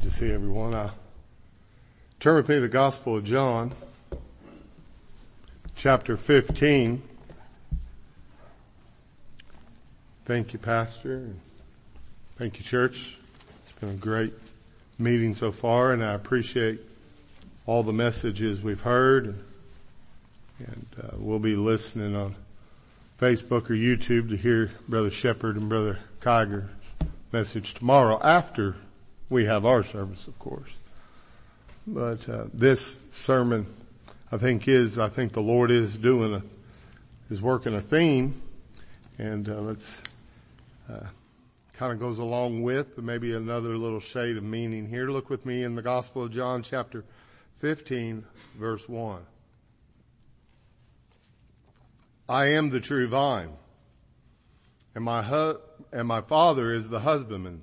Good to see everyone. Uh, turn with me to the Gospel of John, chapter 15. Thank you, Pastor. Thank you, church. It's been a great meeting so far, and I appreciate all the messages we've heard. And uh, we'll be listening on Facebook or YouTube to hear Brother Shepherd and Brother Kiger's message tomorrow after we have our service, of course. But uh, this sermon, I think is, I think the Lord is doing a, is working a theme, and uh, let's uh, kind of goes along with, maybe another little shade of meaning here. Look with me in the Gospel of John, chapter 15, verse 1. I am the true vine, and my hu- and my Father is the husbandman.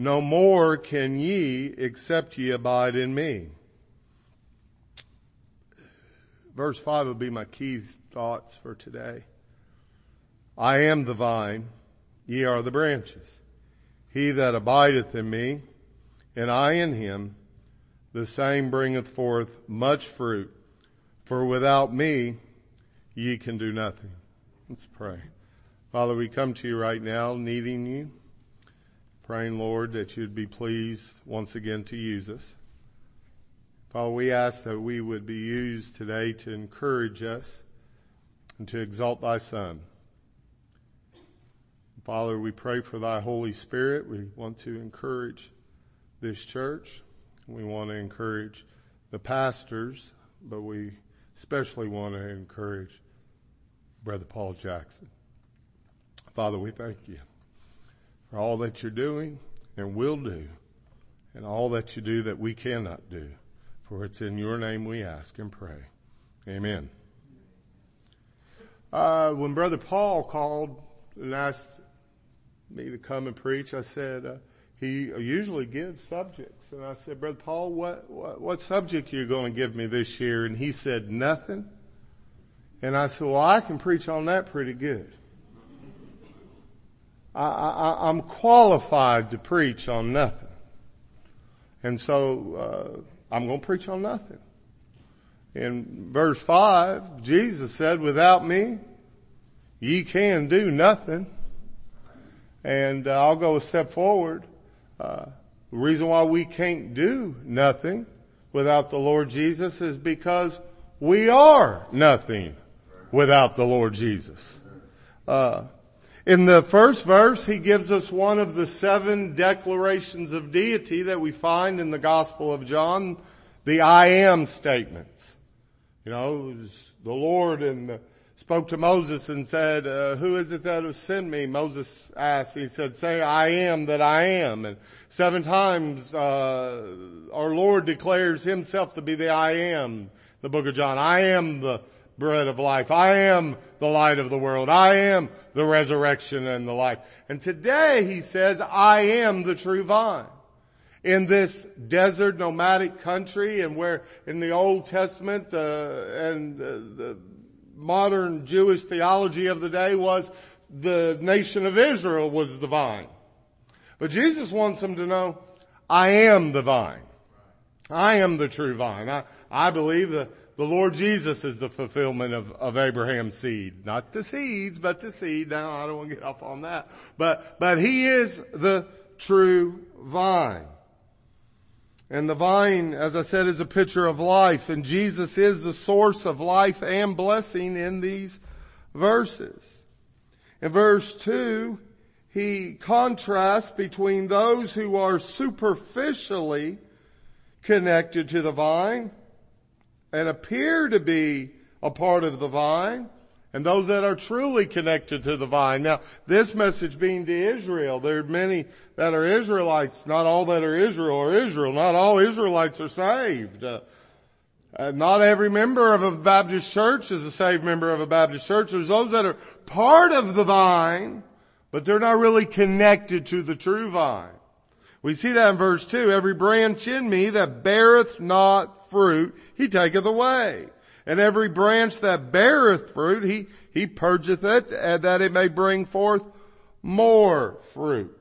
No more can ye except ye abide in me. Verse 5 will be my key thoughts for today. I am the vine, ye are the branches. He that abideth in me, and I in him, the same bringeth forth much fruit. For without me, ye can do nothing. Let's pray. Father, we come to you right now needing you praying, Lord, that you'd be pleased once again to use us. Father, we ask that we would be used today to encourage us and to exalt thy Son. Father, we pray for thy Holy Spirit. We want to encourage this church. We want to encourage the pastors, but we especially want to encourage Brother Paul Jackson. Father, we thank you for all that you're doing and will do and all that you do that we cannot do. For it's in your name we ask and pray. Amen. Uh, when Brother Paul called and asked me to come and preach, I said, uh, he usually gives subjects. And I said, Brother Paul, what, what, what subject are you going to give me this year? And he said, nothing. And I said, well, I can preach on that pretty good. I, am qualified to preach on nothing. And so, uh, I'm going to preach on nothing. In verse 5, Jesus said, without me, ye can do nothing. And uh, I'll go a step forward. Uh, the reason why we can't do nothing without the Lord Jesus is because we are nothing without the Lord Jesus. Uh, in the first verse, he gives us one of the seven declarations of deity that we find in the Gospel of John, the I am statements. You know, the Lord and spoke to Moses and said, uh, who is it that has sent me? Moses asked, he said, say I am that I am. And seven times, uh, our Lord declares himself to be the I am, the book of John. I am the bread of life. I am the light of the world. I am the resurrection and the life. And today he says, I am the true vine. In this desert nomadic country and where in the Old Testament uh, and uh, the modern Jewish theology of the day was the nation of Israel was the vine. But Jesus wants them to know, I am the vine. I am the true vine. I, I believe that the Lord Jesus is the fulfillment of, of Abraham's seed. Not the seeds, but the seed. Now I don't want to get off on that. But, but He is the true vine. And the vine, as I said, is a picture of life and Jesus is the source of life and blessing in these verses. In verse two, he contrasts between those who are superficially connected to the vine and appear to be a part of the vine and those that are truly connected to the vine. Now, this message being to Israel, there are many that are Israelites. Not all that are Israel are Israel. Not all Israelites are saved. Uh, uh, not every member of a Baptist church is a saved member of a Baptist church. There's those that are part of the vine, but they're not really connected to the true vine. We see that in verse 2. Every branch in me that beareth not fruit, he taketh away. And every branch that beareth fruit, he, he purgeth it, that it may bring forth more fruit.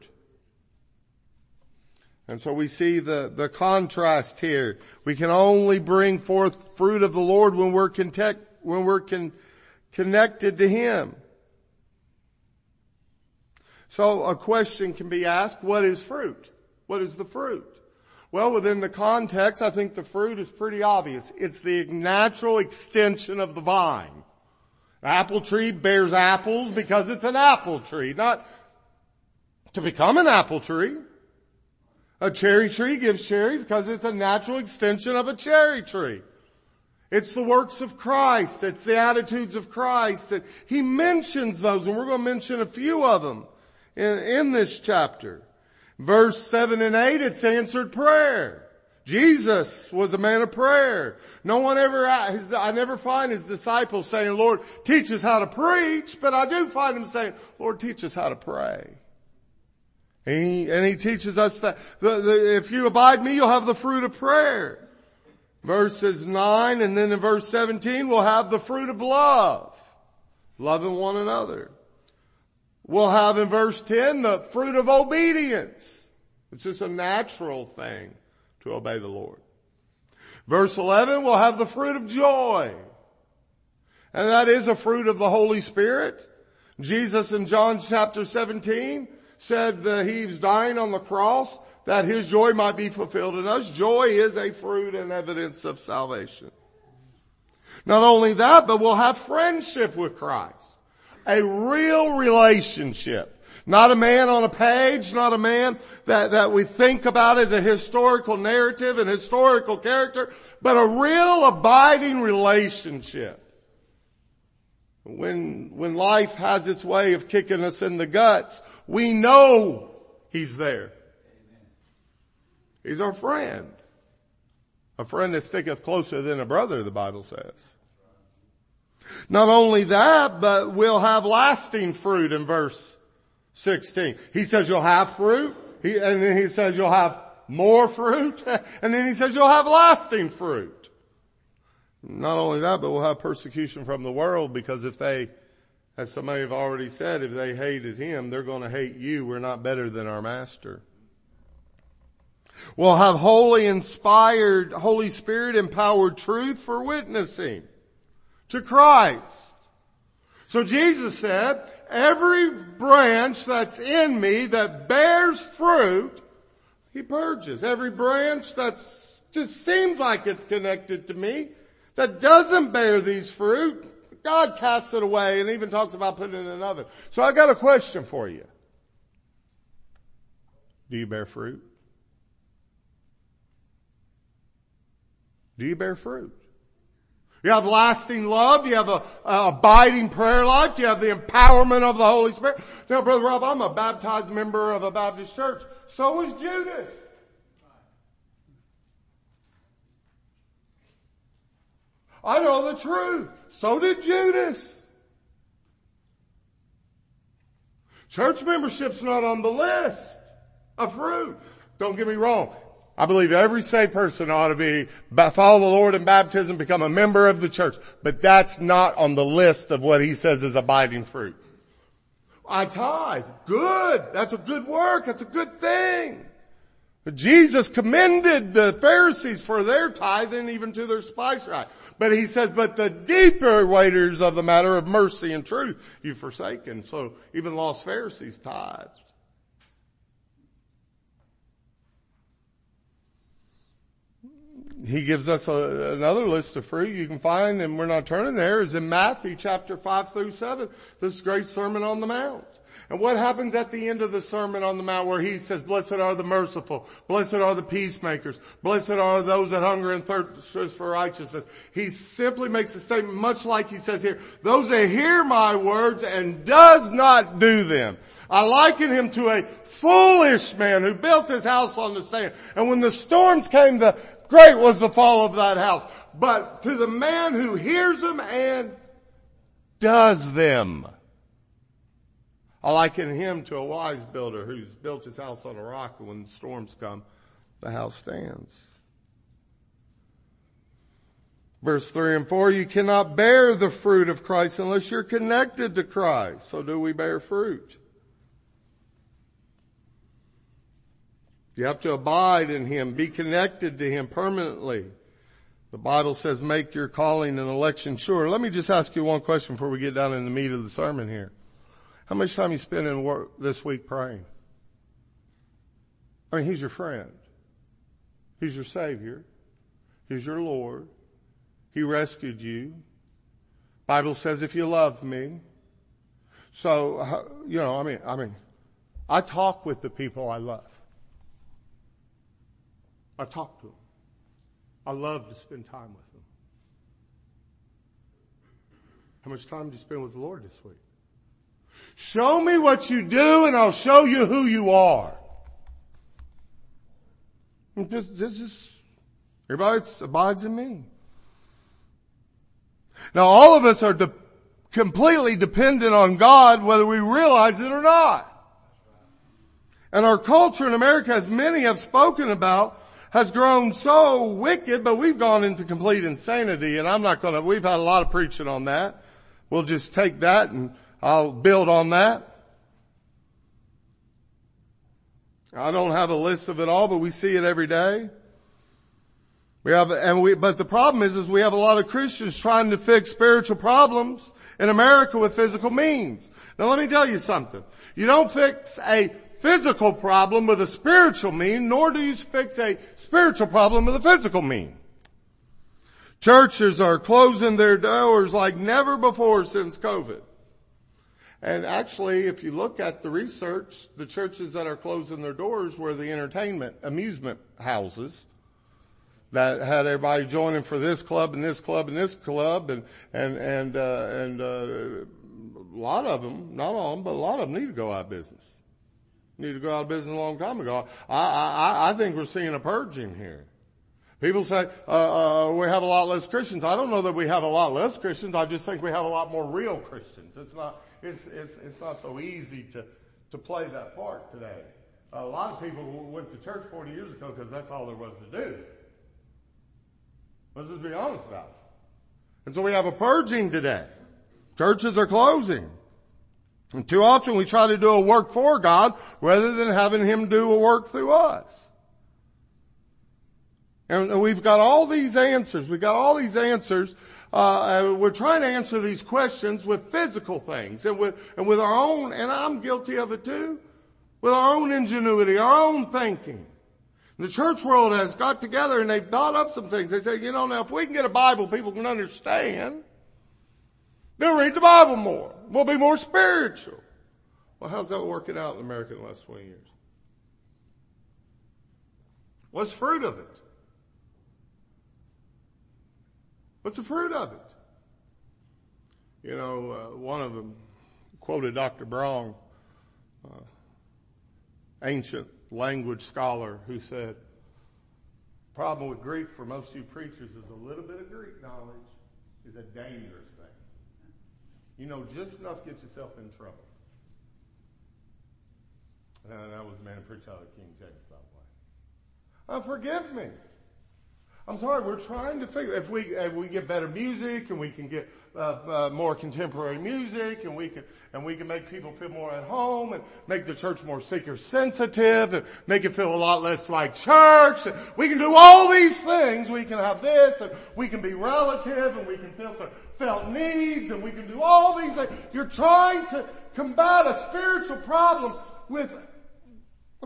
And so we see the, the contrast here. We can only bring forth fruit of the Lord when we're contact, when we're con, connected to Him. So a question can be asked, what is fruit? What is the fruit? Well, within the context, I think the fruit is pretty obvious. It's the natural extension of the vine. apple tree bears apples because it's an apple tree, not to become an apple tree. A cherry tree gives cherries because it's a natural extension of a cherry tree. It's the works of Christ. It's the attitudes of Christ. And he mentions those, and we're going to mention a few of them in, in this chapter. Verse 7 and 8, it's answered prayer. Jesus was a man of prayer. No one ever, I never find his disciples saying, Lord, teach us how to preach, but I do find him saying, Lord, teach us how to pray. And he, and he teaches us that the, the, if you abide me, you'll have the fruit of prayer. Verses 9 and then in verse 17 we'll have the fruit of love. Loving one another. We'll have in verse 10 the fruit of obedience. It's just a natural thing to obey the Lord. Verse 11 we'll have the fruit of joy. And that is a fruit of the Holy Spirit. Jesus in John chapter 17 said that he was dying on the cross that his joy might be fulfilled in us. Joy is a fruit and evidence of salvation. Not only that, but we'll have friendship with Christ. A real relationship. Not a man on a page, not a man that, that we think about as a historical narrative and historical character, but a real abiding relationship. When, when life has its way of kicking us in the guts, we know He's there. He's our friend. A friend that sticketh closer than a brother, the Bible says. Not only that, but we'll have lasting fruit in verse 16. He says you'll have fruit, he, and then he says you'll have more fruit, and then he says you'll have lasting fruit. Not only that, but we'll have persecution from the world because if they, as somebody have already said, if they hated him, they're going to hate you. We're not better than our master. We'll have holy inspired, Holy Spirit empowered truth for witnessing to Christ. So Jesus said, every branch that's in me that bears fruit, he purges. Every branch that just seems like it's connected to me, that doesn't bear these fruit, God casts it away and even talks about putting it in an oven. So I got a question for you. Do you bear fruit? Do you bear fruit? You have lasting love. You have a, a, abiding prayer life. You have the empowerment of the Holy Spirit. Now, Brother Rob, I'm a baptized member of a Baptist church. So is Judas. I know the truth. So did Judas. Church membership's not on the list of fruit. Don't get me wrong. I believe every saved person ought to be, follow the Lord in baptism, become a member of the church. But that's not on the list of what he says is abiding fruit. I tithe. Good. That's a good work. That's a good thing. But Jesus commended the Pharisees for their tithing even to their spice right. But he says, but the deeper waiters of the matter of mercy and truth you've forsaken. So even lost Pharisees tithed. He gives us a, another list of fruit you can find, and we're not turning there, is in Matthew chapter 5 through 7, this great Sermon on the Mount. And what happens at the end of the Sermon on the Mount where he says, blessed are the merciful, blessed are the peacemakers, blessed are those that hunger and thirst for righteousness. He simply makes a statement much like he says here, those that hear my words and does not do them. I liken him to a foolish man who built his house on the sand. And when the storms came, the great was the fall of that house. But to the man who hears them and does them. I liken him to a wise builder who's built his house on a rock and when storms come, the house stands. Verse 3 and 4, you cannot bear the fruit of Christ unless you're connected to Christ. So do we bear fruit? You have to abide in Him, be connected to Him permanently. The Bible says make your calling and election sure. Let me just ask you one question before we get down in the meat of the sermon here. How much time you spend in work this week praying? I mean, He's your friend. He's your Savior. He's your Lord. He rescued you. Bible says if you love me. So, uh, you know, I mean, I mean, I talk with the people I love. I talk to them. I love to spend time with them. How much time do you spend with the Lord this week? Show me what you do and I'll show you who you are. This, this is, everybody abides in me. Now all of us are de- completely dependent on God whether we realize it or not. And our culture in America, as many have spoken about, has grown so wicked, but we've gone into complete insanity and I'm not gonna, we've had a lot of preaching on that. We'll just take that and I'll build on that. I don't have a list of it all, but we see it every day. We have, and we, but the problem is, is we have a lot of Christians trying to fix spiritual problems in America with physical means. Now let me tell you something. You don't fix a physical problem with a spiritual mean, nor do you fix a spiritual problem with a physical mean. Churches are closing their doors like never before since COVID. And actually, if you look at the research, the churches that are closing their doors were the entertainment, amusement houses that had everybody joining for this club and this club and this club and, and, and, uh, and, uh, a lot of them, not all of them, but a lot of them need to go out of business. Need to go out of business a long time ago. I, I, I think we're seeing a purging here. People say, uh, uh, we have a lot less Christians. I don't know that we have a lot less Christians. I just think we have a lot more real Christians. It's not, it's, it's, it's not so easy to, to play that part today. A lot of people went to church 40 years ago because that's all there was to do. Let's just be honest about it. And so we have a purging today. Churches are closing. And too often we try to do a work for God rather than having Him do a work through us. And we've got all these answers. We've got all these answers. Uh, we're trying to answer these questions with physical things and with, and with our own, and I'm guilty of it too, with our own ingenuity, our own thinking. The church world has got together and they've thought up some things. They say, you know, now if we can get a Bible people can understand, they'll read the Bible more. We'll be more spiritual. Well, how's that working out in America in the last 20 years? What's fruit of it? What's the fruit of it? You know, uh, one of them quoted Dr. Braun, uh, ancient language scholar, who said, problem with Greek for most of you preachers is a little bit of Greek knowledge is a dangerous thing. You know just enough to get yourself in trouble. And that was the man who preached out of King James, by the way. Uh, forgive me. I'm sorry, we're trying to figure, if we, if we get better music and we can get uh, uh, more contemporary music and we can, and we can make people feel more at home and make the church more seeker sensitive and make it feel a lot less like church. And we can do all these things. We can have this and we can be relative and we can filter felt needs and we can do all these things. You're trying to combat a spiritual problem with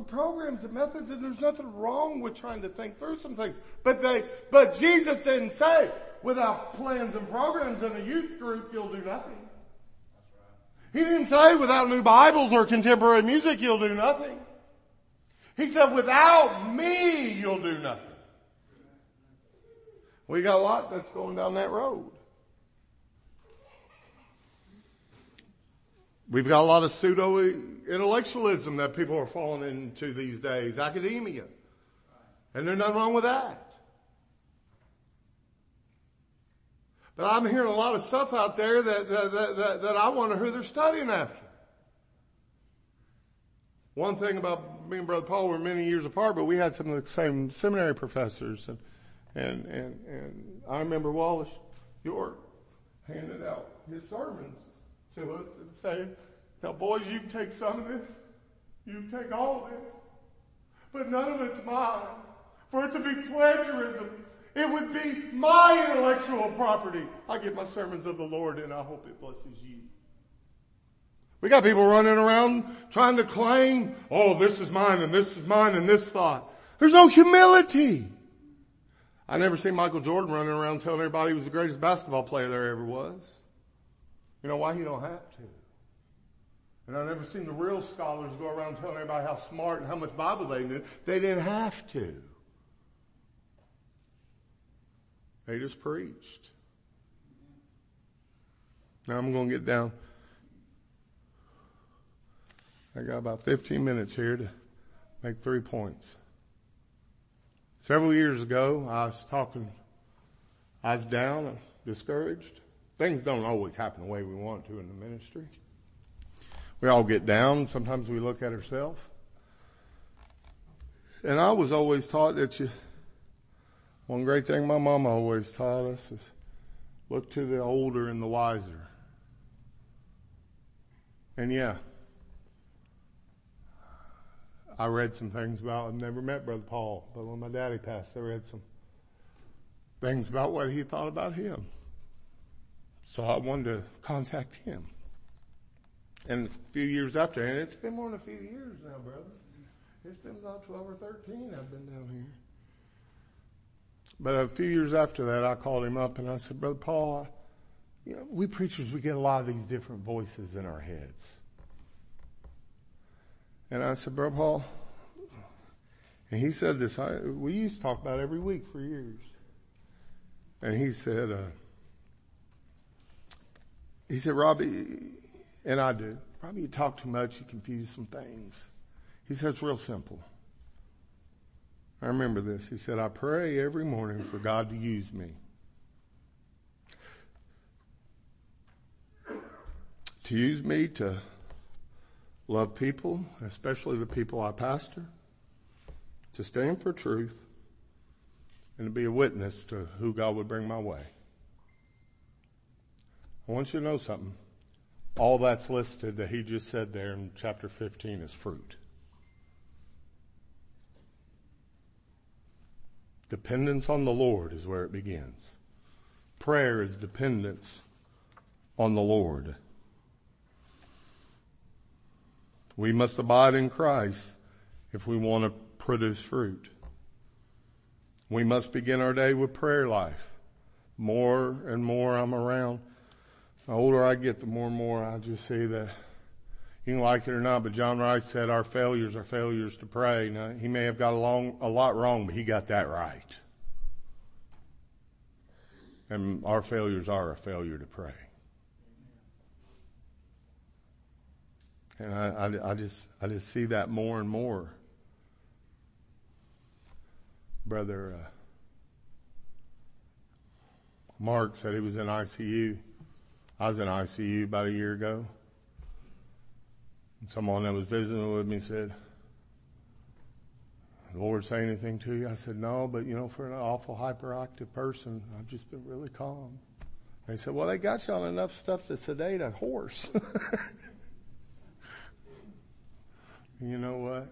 programs and methods and there's nothing wrong with trying to think through some things. But they, but Jesus didn't say without plans and programs in a youth group you'll do nothing. He didn't say without new Bibles or contemporary music you'll do nothing. He said without me you'll do nothing. We got a lot that's going down that road. We've got a lot of pseudo intellectualism that people are falling into these days, academia. And there's nothing wrong with that. But I'm hearing a lot of stuff out there that, that, that, that, I wonder who they're studying after. One thing about me and Brother Paul were many years apart, but we had some of the same seminary professors and, and, and, and I remember Wallace York handed out his sermons to us and saying, now boys, you can take some of this, you can take all of it, but none of it's mine. For it to be plagiarism, it would be my intellectual property. I get my sermons of the Lord and I hope it blesses you. We got people running around trying to claim, oh, this is mine and this is mine and this thought. There's no humility. I never seen Michael Jordan running around telling everybody he was the greatest basketball player there ever was. You know why? He don't have to. And I've never seen the real scholars go around telling everybody how smart and how much Bible they knew. They didn't have to. They just preached. Now I'm going to get down. I got about 15 minutes here to make three points. Several years ago, I was talking, I was down and discouraged. Things don't always happen the way we want to in the ministry. We all get down. Sometimes we look at ourselves. And I was always taught that you, one great thing my mama always taught us is look to the older and the wiser. And yeah, I read some things about, I've never met Brother Paul, but when my daddy passed, I read some things about what he thought about him. So I wanted to contact him. And a few years after, and it's been more than a few years now, brother. It's been about 12 or 13 I've been down here. But a few years after that, I called him up and I said, Brother Paul, you know, we preachers, we get a lot of these different voices in our heads. And I said, Brother Paul, and he said this, I, we used to talk about every week for years. And he said, uh, he said, Robbie, and I do, Robbie, you talk too much, you confuse some things. He said, it's real simple. I remember this. He said, I pray every morning for God to use me. To use me to love people, especially the people I pastor, to stand for truth, and to be a witness to who God would bring my way. I want you to know something. All that's listed that he just said there in chapter 15 is fruit. Dependence on the Lord is where it begins. Prayer is dependence on the Lord. We must abide in Christ if we want to produce fruit. We must begin our day with prayer life. More and more I'm around. The older I get, the more and more I just see that you can like it or not, but John Rice said our failures are failures to pray. Now, he may have got a, long, a lot wrong, but he got that right. And our failures are a failure to pray. And I, I, I just, I just see that more and more. Brother, uh, Mark said he was in ICU. I was in ICU about a year ago. Someone that was visiting with me said, the Lord say anything to you? I said, no, but you know, for an awful hyperactive person, I've just been really calm. They said, well, they got you on enough stuff to sedate a horse. you know what?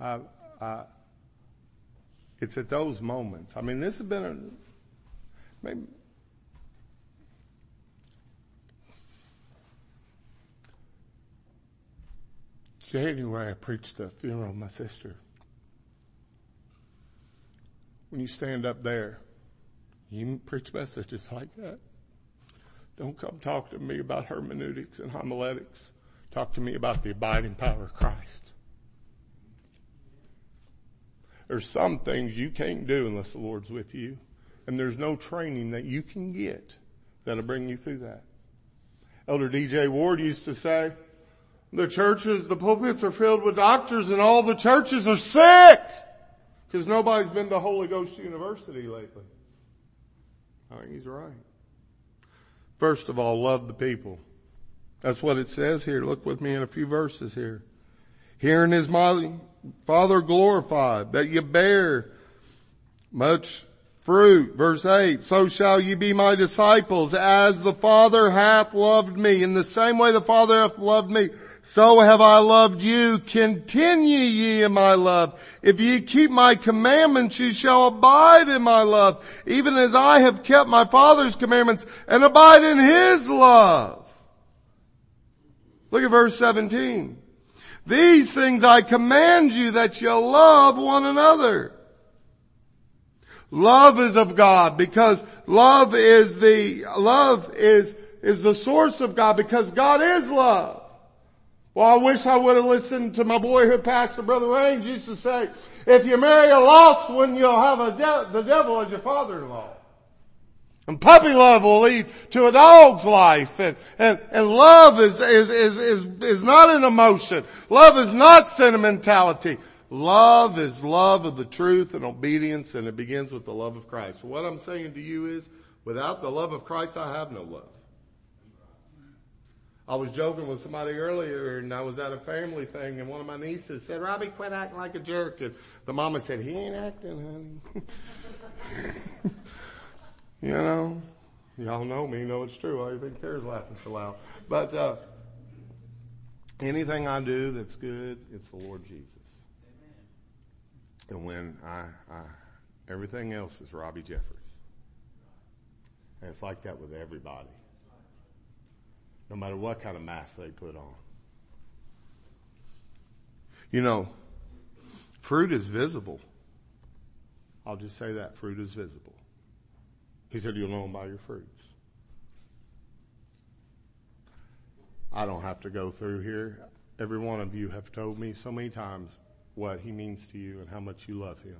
I, I, it's at those moments. I mean, this has been a, maybe, January, I preached the funeral of my sister. When you stand up there, you preach messages like that. Don't come talk to me about hermeneutics and homiletics. Talk to me about the abiding power of Christ. There's some things you can't do unless the Lord's with you. And there's no training that you can get that'll bring you through that. Elder DJ Ward used to say, the churches, the pulpits are filled with doctors and all the churches are sick because nobody's been to Holy Ghost University lately. I think he's right. First of all, love the people. That's what it says here. Look with me in a few verses here. Herein is my Father glorified, that you bear much fruit. Verse 8, so shall ye be my disciples, as the Father hath loved me. In the same way the Father hath loved me, so have I loved you. Continue ye in my love. If ye keep my commandments, ye shall abide in my love, even as I have kept my Father's commandments and abide in his love. Look at verse 17. These things I command you that you love one another. Love is of God because love is the, love is, is the source of God because God is love. Well, I wish I would have listened to my boyhood pastor, Brother Raines, used to say, if you marry a lost one, you'll have de- the devil as your father-in-law. And puppy love will lead to a dog's life. And, and, and love is, is, is, is, is not an emotion. Love is not sentimentality. Love is love of the truth and obedience and it begins with the love of Christ. What I'm saying to you is, without the love of Christ, I have no love. I was joking with somebody earlier and I was at a family thing and one of my nieces said, Robbie, quit acting like a jerk. And the mama said, he ain't acting, honey. you know, y'all know me, know it's true. I think Tara's laughing so loud? But, uh, anything I do that's good, it's the Lord Jesus. Amen. And when I, I, everything else is Robbie Jeffries. And it's like that with everybody no matter what kind of mask they put on. You know, fruit is visible. I'll just say that fruit is visible. He said, you'll know them by your fruits. I don't have to go through here. Every one of you have told me so many times what he means to you and how much you love him.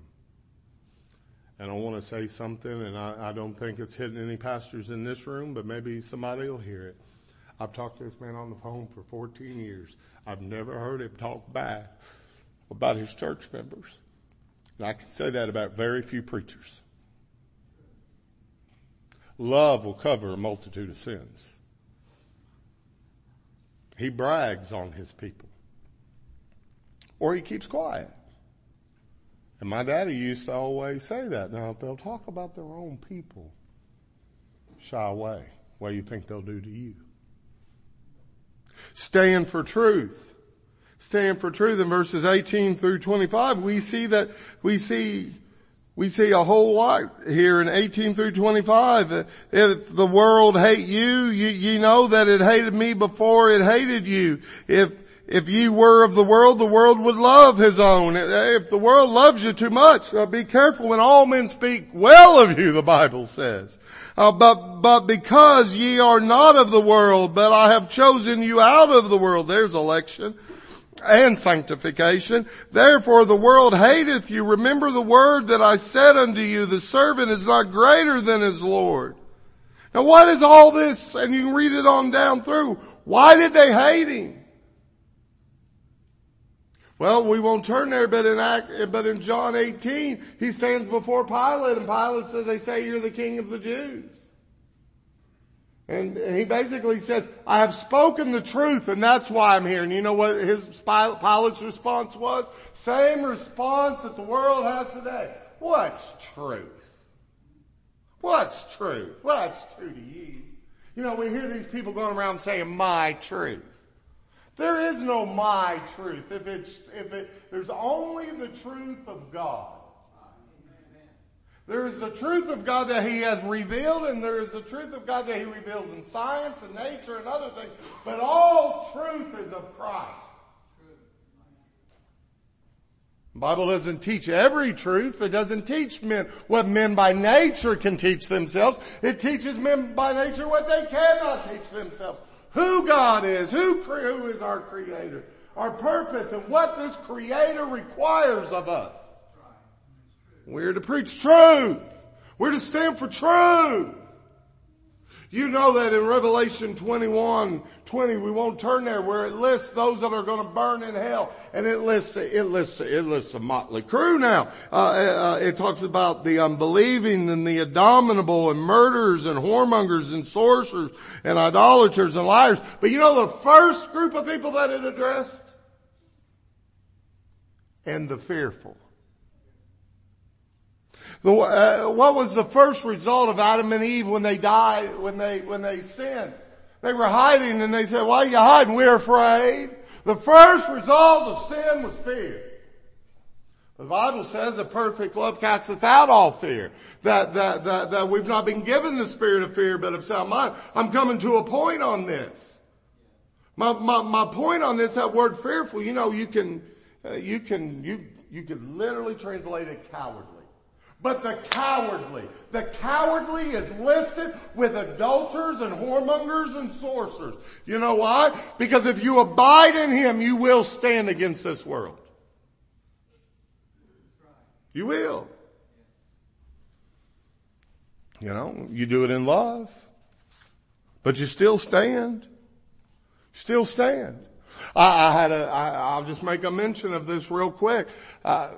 And I want to say something, and I, I don't think it's hitting any pastors in this room, but maybe somebody will hear it. I've talked to this man on the phone for 14 years. I've never heard him talk bad about his church members. And I can say that about very few preachers. Love will cover a multitude of sins. He brags on his people. Or he keeps quiet. And my daddy used to always say that. Now if they'll talk about their own people, shy away. What do you think they'll do to you? Stand for truth. Stand for truth in verses 18 through 25. We see that, we see, we see a whole lot here in 18 through 25. If the world hate you, you, you know that it hated me before it hated you. If, if ye were of the world, the world would love his own. If the world loves you too much, uh, be careful when all men speak well of you, the Bible says. Uh, but, but because ye are not of the world, but I have chosen you out of the world. There's election and sanctification. Therefore the world hateth you. Remember the word that I said unto you, the servant is not greater than his Lord. Now what is all this? And you can read it on down through. Why did they hate him? Well, we won't turn there, but in Act, but in John 18, he stands before Pilate and Pilate says, they say you're the king of the Jews. And he basically says, I have spoken the truth and that's why I'm here. And you know what his Pilate's response was? Same response that the world has today. What's truth? What's truth? What's true to you? You know, we hear these people going around saying my truth. There is no my truth. If it's, if it, there's only the truth of God. There is the truth of God that He has revealed and there is the truth of God that He reveals in science and nature and other things. But all truth is of Christ. The Bible doesn't teach every truth. It doesn't teach men what men by nature can teach themselves. It teaches men by nature what they cannot teach themselves. Who God is, who, who is our creator, our purpose, and what this creator requires of us. We're to preach truth. We're to stand for truth. You know that in Revelation 21, 20, we won't turn there where it lists those that are going to burn in hell. And it lists, it lists, it lists a motley crew now. Uh, uh, it talks about the unbelieving and the abominable and murderers and whoremongers and sorcerers and idolaters and liars. But you know the first group of people that it addressed? And the fearful. Uh, what was the first result of Adam and Eve when they died, when they, when they sinned? They were hiding and they said, why are you hiding? We're afraid. The first result of sin was fear. The Bible says that perfect love casteth out all fear. That, that, that, that we've not been given the spirit of fear, but of sound mind. I'm coming to a point on this. My, my, my point on this, that word fearful, you know, you can, uh, you can, you, you can literally translate it cowardly. But the cowardly, the cowardly is listed with adulterers and whoremongers and sorcerers. You know why? Because if you abide in Him, you will stand against this world. You will. You know, you do it in love. But you still stand. Still stand. I, I had a, I, I'll just make a mention of this real quick. Uh,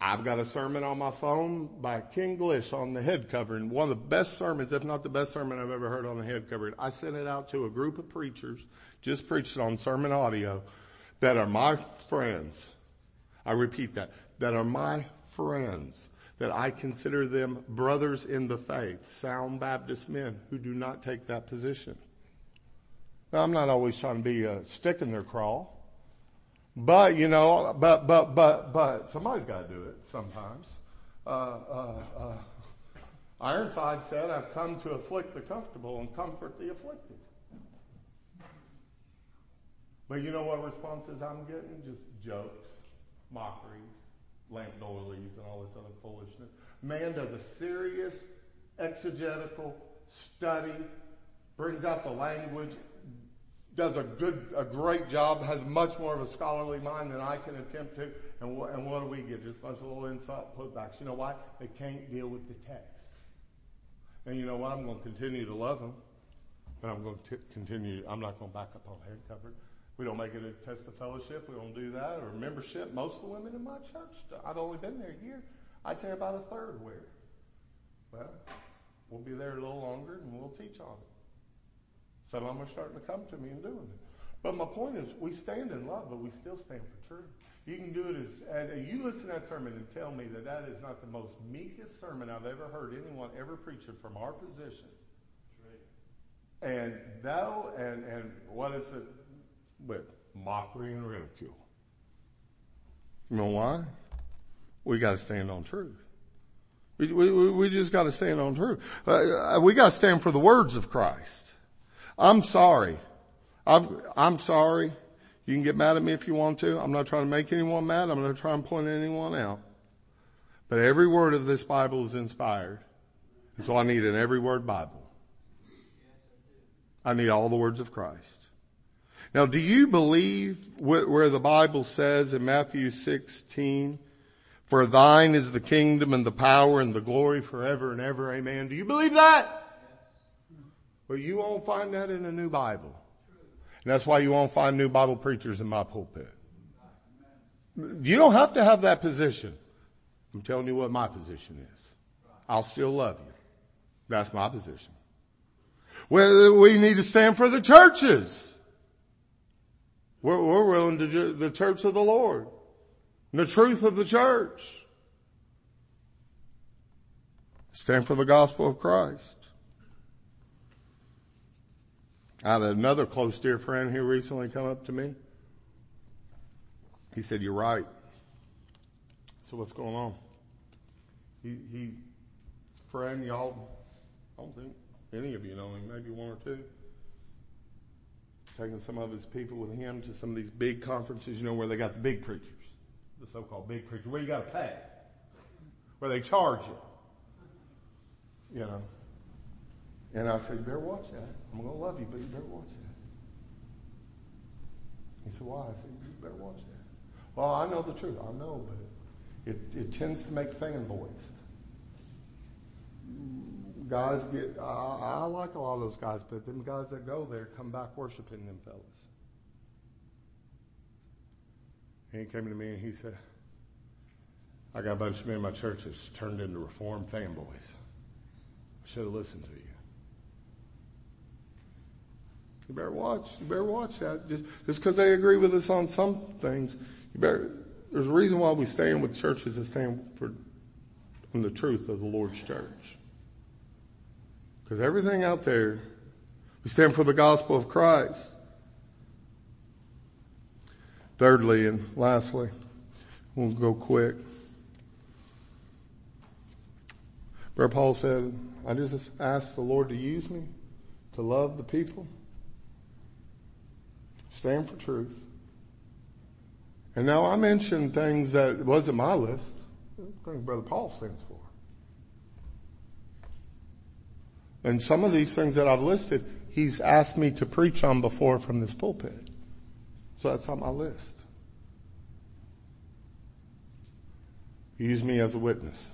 I've got a sermon on my phone by King Glish on the head covering. One of the best sermons, if not the best sermon I've ever heard on the head covering. I sent it out to a group of preachers, just preached it on sermon audio, that are my friends. I repeat that, that are my friends, that I consider them brothers in the faith, sound Baptist men who do not take that position. Now I'm not always trying to be a stick in their craw. But, you know, but, but, but, but somebody's got to do it sometimes. Uh, uh, uh, Ironside said, I've come to afflict the comfortable and comfort the afflicted. But you know what responses I'm getting? Just jokes, mockeries, lamp doilies, and all this other foolishness. Man does a serious exegetical study, brings out the language, does a good, a great job, has much more of a scholarly mind than I can attempt to. And what, and what do we get? Just a bunch of little insult putbacks. You know why? They can't deal with the text. And you know what? I'm going to continue to love them, but I'm going to continue. I'm not going to back up on head cover. We don't make it a test of fellowship. We don't do that or membership. Most of the women in my church, I've only been there a year. I'd say about a third wear. Well, we'll be there a little longer and we'll teach on it. Some of them are starting to come to me and doing it. But my point is, we stand in love, but we still stand for truth. You can do it as, and you listen to that sermon and tell me that that is not the most meekest sermon I've ever heard anyone ever preach it from our position. And no, and, and what is it? With mockery and ridicule. You know why? We gotta stand on truth. We, we, we just gotta stand on truth. Uh, we gotta stand for the words of Christ. I'm sorry. I'm, I'm sorry. You can get mad at me if you want to. I'm not trying to make anyone mad. I'm not trying to point anyone out. But every word of this Bible is inspired. And so I need an every word Bible. I need all the words of Christ. Now, do you believe where the Bible says in Matthew 16, for thine is the kingdom and the power and the glory forever and ever. Amen. Do you believe that? Well, you won't find that in a new Bible. And that's why you won't find new Bible preachers in my pulpit. You don't have to have that position. I'm telling you what my position is. I'll still love you. That's my position. Well, we need to stand for the churches. We're, we're willing to do the church of the Lord. The truth of the church. Stand for the gospel of Christ. I had another close dear friend here recently come up to me. He said, you're right. So what's going on? He, he, friend, y'all, I don't think any of you know him, maybe one or two. Taking some of his people with him to some of these big conferences, you know, where they got the big preachers, the so-called big preacher, where you gotta pay. Where they charge you. You know. And I said, you better watch that. I'm gonna love you, but you better watch that. He said, why? I said, you better watch that. Well, I know the truth. I know, but it, it tends to make fanboys. Guys get, I, I like a lot of those guys, but them guys that go there come back worshiping them fellas. And he came to me and he said, I got a bunch of men in my church that's turned into reformed fanboys. I should have listened to you. You better watch. You better watch that. Just because they agree with us on some things, you better. There's a reason why we stand with churches that stand for the truth of the Lord's church. Because everything out there, we stand for the gospel of Christ. Thirdly and lastly, we'll go quick. Brother Paul said, I just asked the Lord to use me to love the people, stand for truth. And now I mentioned things that wasn't my list. things Brother Paul stands for. And some of these things that I've listed, he's asked me to preach on before from this pulpit. So that's on my list. Use me as a witness.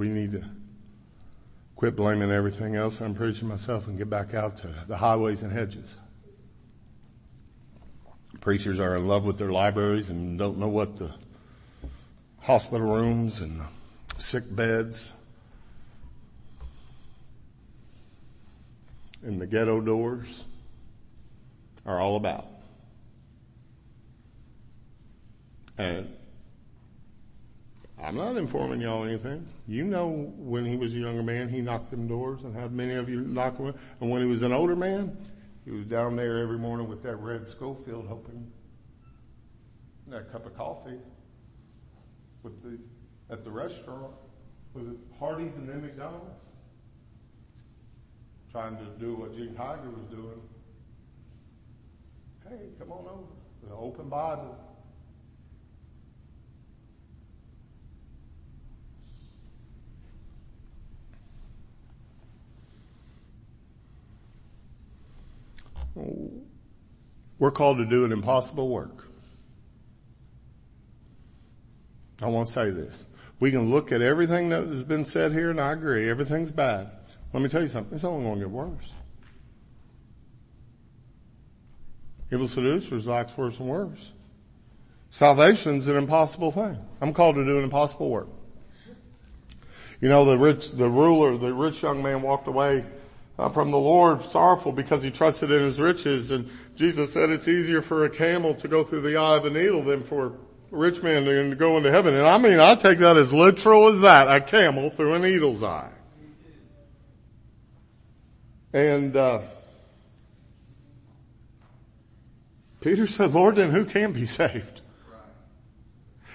We need to quit blaming everything else I'm preaching myself and get back out to the highways and hedges. Preachers are in love with their libraries and don't know what the hospital rooms and the sick beds and the ghetto doors are all about. And I'm not informing y'all anything. You know when he was a younger man, he knocked them doors and had many of you knock them. And when he was an older man, he was down there every morning with that red Scofield hoping that cup of coffee with the, at the restaurant. Was it Hardee's and then McDonald's? Trying to do what Gene Tiger was doing. Hey, come on over. The open Bible. We're called to do an impossible work. I want to say this. We can look at everything that has been said here and I agree, everything's bad. Let me tell you something, it's only going to get worse. Evil seducers likes worse and worse. Salvation's an impossible thing. I'm called to do an impossible work. You know, the rich, the ruler, the rich young man walked away uh, from the Lord sorrowful because he trusted in his riches. And Jesus said it's easier for a camel to go through the eye of a needle than for a rich man to go into heaven. And I mean, I take that as literal as that, a camel through a needle's eye. And, uh, Peter said, Lord, then who can be saved?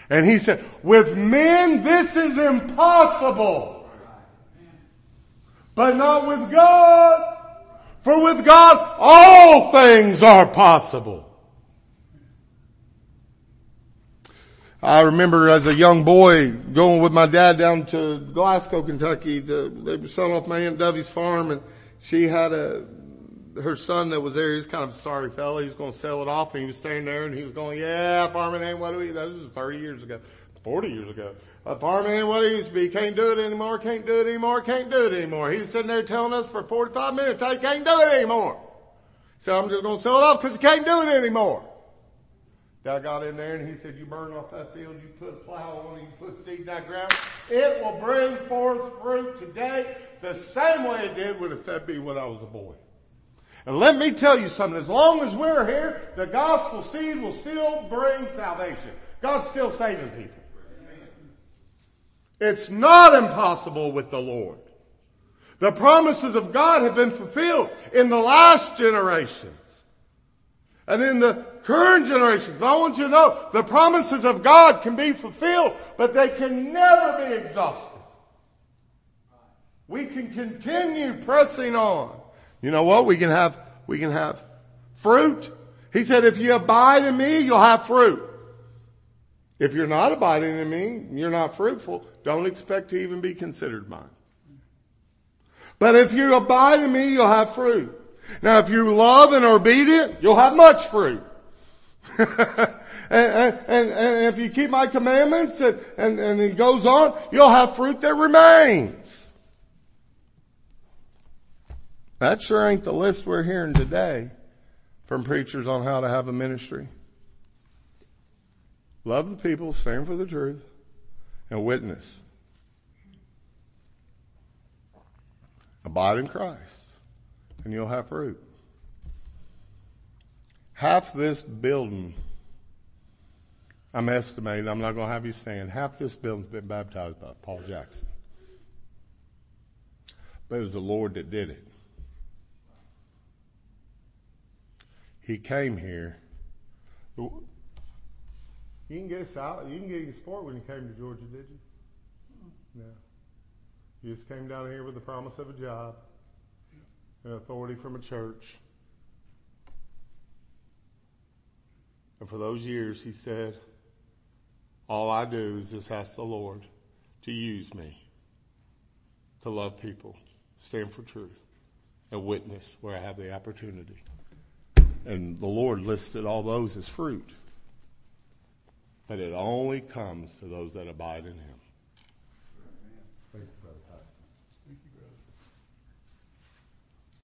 And he said, with men this is impossible but not with God. For with God all things are possible. I remember as a young boy going with my dad down to Glasgow, Kentucky. To, they were selling off my Aunt Dovey's farm and she had a, her son that was there, he's kind of a sorry fella. He's going to sell it off and he was standing there and he was going, yeah, farming ain't what we, this is 30 years ago, 40 years ago. A ain't what he used to be. Can't do it anymore. Can't do it anymore. Can't do it anymore. He's sitting there telling us for 45 minutes I can't do it anymore. So I'm just going to sell it off because he can't do it anymore. Dad got in there and he said, you burn off that field, you put a plow on it, you put seed in that ground. It will bring forth fruit today the same way it did when it fed me when I was a boy. And let me tell you something, as long as we're here, the gospel seed will still bring salvation. God's still saving people. It's not impossible with the Lord. The promises of God have been fulfilled in the last generations and in the current generations. But I want you to know the promises of God can be fulfilled, but they can never be exhausted. We can continue pressing on. You know what? We can have, we can have fruit. He said, if you abide in me, you'll have fruit. If you're not abiding in me, you're not fruitful, don't expect to even be considered mine. But if you abide in me, you'll have fruit. Now if you love and are obedient, you'll have much fruit. and, and, and, and, if you keep my commandments and, and, and it goes on, you'll have fruit that remains. That sure ain't the list we're hearing today from preachers on how to have a ministry. Love the people, stand for the truth, and witness. Abide in Christ, and you'll have fruit. Half this building, I'm estimating, I'm not going to have you stand, half this building's been baptized by Paul Jackson. But it was the Lord that did it. He came here. You can get a salary, you can get your support when you came to Georgia, did you? Mm-hmm. No. You just came down here with the promise of a job and authority from a church. And for those years, he said, all I do is just ask the Lord to use me to love people, stand for truth, and witness where I have the opportunity. And the Lord listed all those as fruit. But it only comes to those that abide in Him.